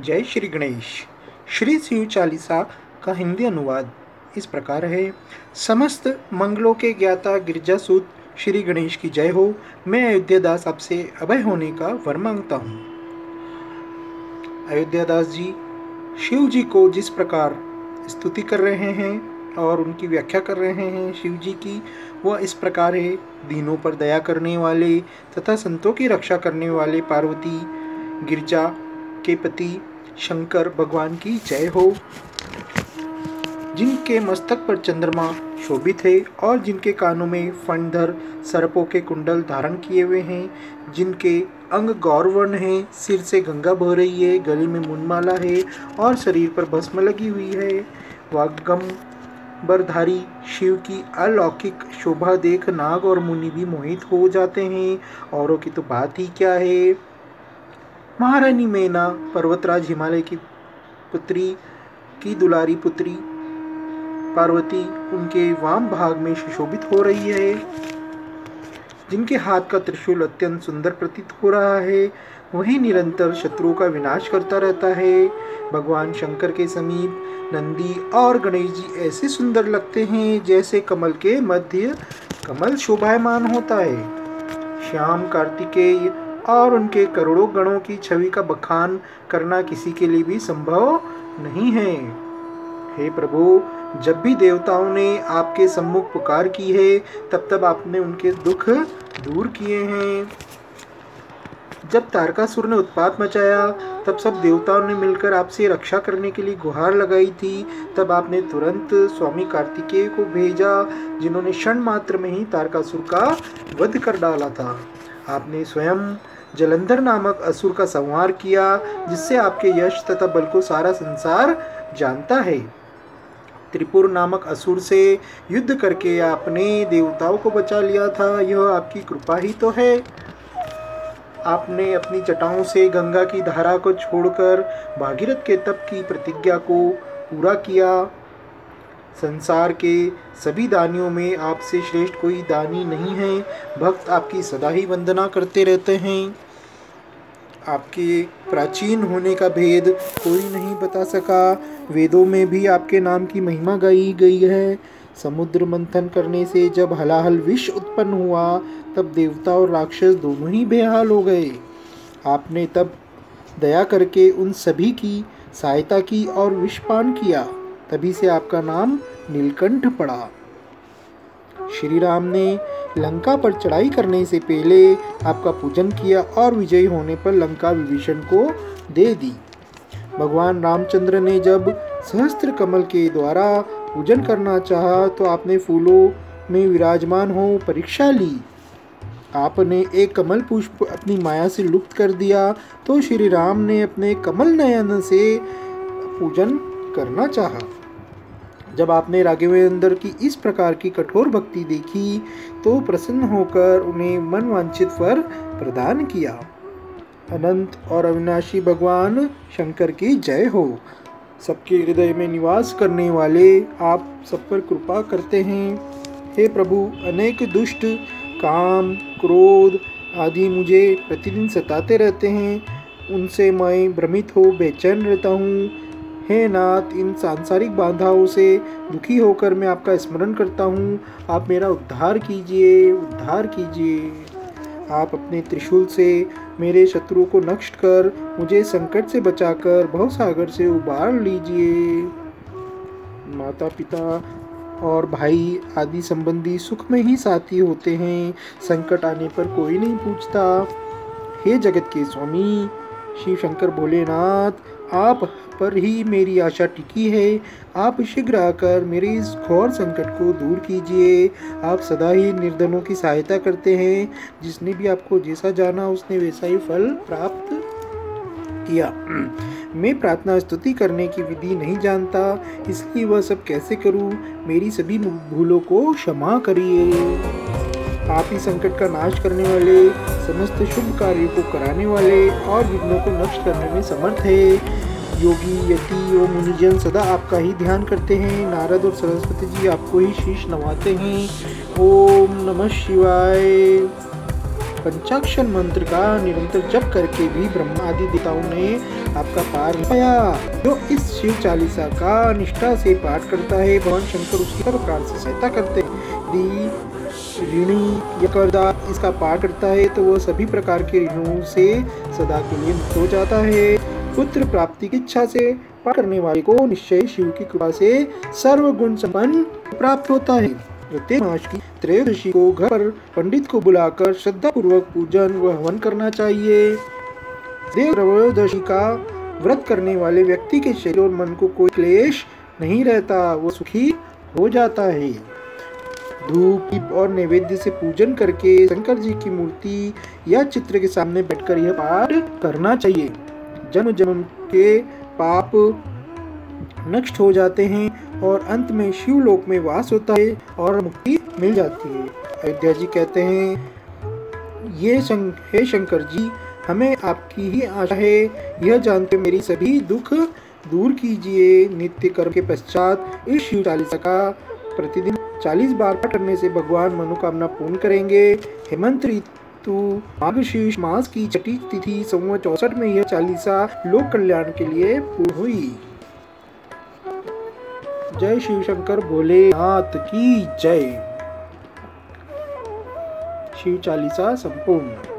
जय श्री गणेश। श्री शिव चालीसा का हिंदी अनुवाद इस प्रकार है। समस्त मंगलों के ज्ञाता गिरजासूत, श्री गणेश की जय हो। मैं अयोध्या दास आपसे अभय होने का वर माँगता हूँ। अयोध्या दास जी, शिव जी को जिस प्रकार स्तुति कर रहे हैं और उनकी व्याख्या कर रहे हैं शिव जी की, वह इस प्रकार है। दीनों पर दया करने वाले तथा संतों की रक्षा करने वाले पार्वती, गिरजा के पति शंकर भगवान की जय हो। जिनके मस्तक पर चंद्रमा शोभित है और जिनके कानों में फणधर सर्पों के कुंडल धारण किए हुए हैं, जिनके अंग गौरवर्ण है, सिर से गंगा बह रही है, गले में मुनमाला है और शरीर पर भस्म लगी हुई है। वागम बरधारी शिव की अलौकिक शोभा देख नाग और मुनि भी मोहित हो जाते हैं। औरों की तो बात ही क्या है? महारानी मेना पर्वतराज हिमालय की पुत्री, की दुलारी पुत्री, पार्वती उनके वाम भाग में सुशोभित हो रही है, जिनके हाथ का त्रिशूल अत्यंत सुंदर प्रतीत हो रहा है, वही निरंतर शत्रुओं का विनाश करता रहता है। भगवान शंकर के समीप नंदी और गणेश जी ऐसे सुंदर लगते हैं, जैसे कमल के मध्य कमल शोभायमान होता है। श्याम कार्तिकेय और उनके करोड़ों गणों की छवि का बखान करना किसी के लिए भी संभव नहीं है। हे प्रभु, जब भी देवताओं ने आपके सम्मुख पुकार की है, तब तब आपने उनके दुख दूर किए हैं। जब तारकासुर ने उत्पात मचाया, तब सब देवताओं ने मिलकर आपसे रक्षा करने के लिए गुहार लगाई थी। तब आपने तुरंत स्वामी कार्तिकेय को भेजा, जिन्होंने क्षण मात्र में ही तारकासुर का वध कर डाला था। आपने स्वयं जलंधर नामक असुर का संहार किया, जिससे आपके यश तथा बल को सारा संसार जानता है। त्रिपुर नामक असुर से युद्ध करके आपने देवताओं को बचा लिया था, यह आपकी कृपा ही तो है। आपने अपनी चटाओं से गंगा की धारा को छोड़कर भागीरथ के तप की प्रतिज्ञा को पूरा किया। संसार के सभी दानियों में आपसे श्रेष्ठ कोई दानी नहीं है। भक्त आपकी सदा ही वंदना करते रहते हैं। आपके प्राचीन होने का भेद कोई नहीं बता सका। वेदों में भी आपके नाम की महिमा गाई गई है। समुद्र मंथन करने से जब हलाहल विष उत्पन्न हुआ, तब देवता और राक्षस दोनों ही बेहाल हो गए। आपने तब दया करके उन सभी की सहायता की और विषपान किया। तभी से आपका नाम नीलकंठ पड़ा। श्री राम ने लंका पर चढ़ाई करने से पहले आपका पूजन किया और विजयी होने पर लंका विभीषण को दे दी। भगवान रामचंद्र ने जब सहस्त्र कमल के द्वारा पूजन करना चाहा तो आपने फूलों में विराजमान हो परीक्षा ली। आपने एक कमल पुष्प अपनी माया से लुप्त कर दिया तो श्री राम ने अपने कमल नयन से पूजन करना चाहा। जब आपने राघवेंद्र की इस प्रकार की कठोर भक्ति देखी तो प्रसन्न होकर उन्हें मन वांछित फल प्रदान किया। अनंत और अविनाशी भगवान शंकर की जय हो। सबके हृदय में निवास करने वाले आप सब पर कृपा करते हैं। हे प्रभु, अनेक दुष्ट, काम, क्रोध आदि मुझे प्रतिदिन सताते रहते हैं। उनसे मैं भ्रमित हो बेचैन रहता हूँ। हे नाथ, इन सांसारिक बाधाओं से दुखी होकर मैं आपका स्मरण करता हूँ। आप मेरा उद्धार कीजिए उद्धार कीजिए। आप अपने त्रिशूल से मेरे शत्रु को नष्ट कर, मुझे संकट से बचाकर, भवसागर से उबार लीजिए। माता पिता और भाई आदि संबंधी सुख में ही साथी होते हैं। संकट आने पर कोई नहीं पूछता। हे जगत के स्वामी शिव शंकर भोलेनाथ आप पर ही मेरी आशा टिकी है। आप शीघ्र आकर मेरे इस घोर संकट को दूर कीजिए। आप सदा ही निर्धनों की सहायता करते हैं। जिसने भी आपको जैसा जाना, उसने वैसा ही फल प्राप्त किया। मैं प्रार्थना स्तुति करने की विधि नहीं जानता, इसलिए वह सब कैसे करूँ? मेरी सभी भूलों को क्षमा करिए। ही संकट का नाश करने वाले, समस्त शुभ कार्यों को कराने वाले और विघ्नों को नष्ट करने में समर्थ है। योगी, यति, और मुनिजन सदा आपका ही ध्यान करते हैं। नारद और सरस्वती जी आपको ही शीश नवाते हैं। ओम नमः शिवाय। पंचाक्षर मंत्र का निरंतर जप करके भी ब्रह्मा आदि देवताओं ने आपका पार पाया। जो इस शिव चालीसा का निष्ठा से पाठ करता है, भगवान शंकर उसकी प्रकार से सहायता करते हैं। ऋणी या कर्जदार इसका पाठ करता है तो वह सभी प्रकार के ऋणों से सदा के लिए मुक्त हो जाता है। पुत्र प्राप्ति की इच्छा से पाठ करने वाले को निश्चय शिव की कृपा से सर्व गुण संपन्न प्राप्त होता है। प्रत्येक मास की त्रयोदशी को घर पर पंडित को बुलाकर श्रद्धा पूर्वक पूजन व हवन करना चाहिए। देव त्रयोदशी का व्रत करने वाले व्यक्ति के शरीर और मन को कोई क्लेश नहीं रहता, वो सुखी हो जाता है। धूप, दीप और नैवेद्य से पूजन करके शंकर जी की मूर्ति या चित्र के सामने बैठकर यह पाठ करना चाहिए। जन्म जन्म के पाप नष्ट हो जाते हैं और अंत में शिव लोक में वास होता है और मुक्ति मिल जाती है। अयोध्या जी कहते हैं, ये हे शंकर जी, हमें आपकी ही आशा है। यह जानते मेरी सभी दुख दूर कीजिए। नित्य कर्म के पश्चात इस शिव चालीसा का प्रतिदिन 40 बार करने से भगवान मनोकामना पूर्ण करेंगे। हेमंत ऋतु मार्गशीर्ष मास की छठी तिथि समूह चौसठ में यह चालीसा लोक कल्याण के लिए पूर्ण हुई। जय शिव शंकर भोलेनाथ की जय। शिव चालीसा संपूर्ण।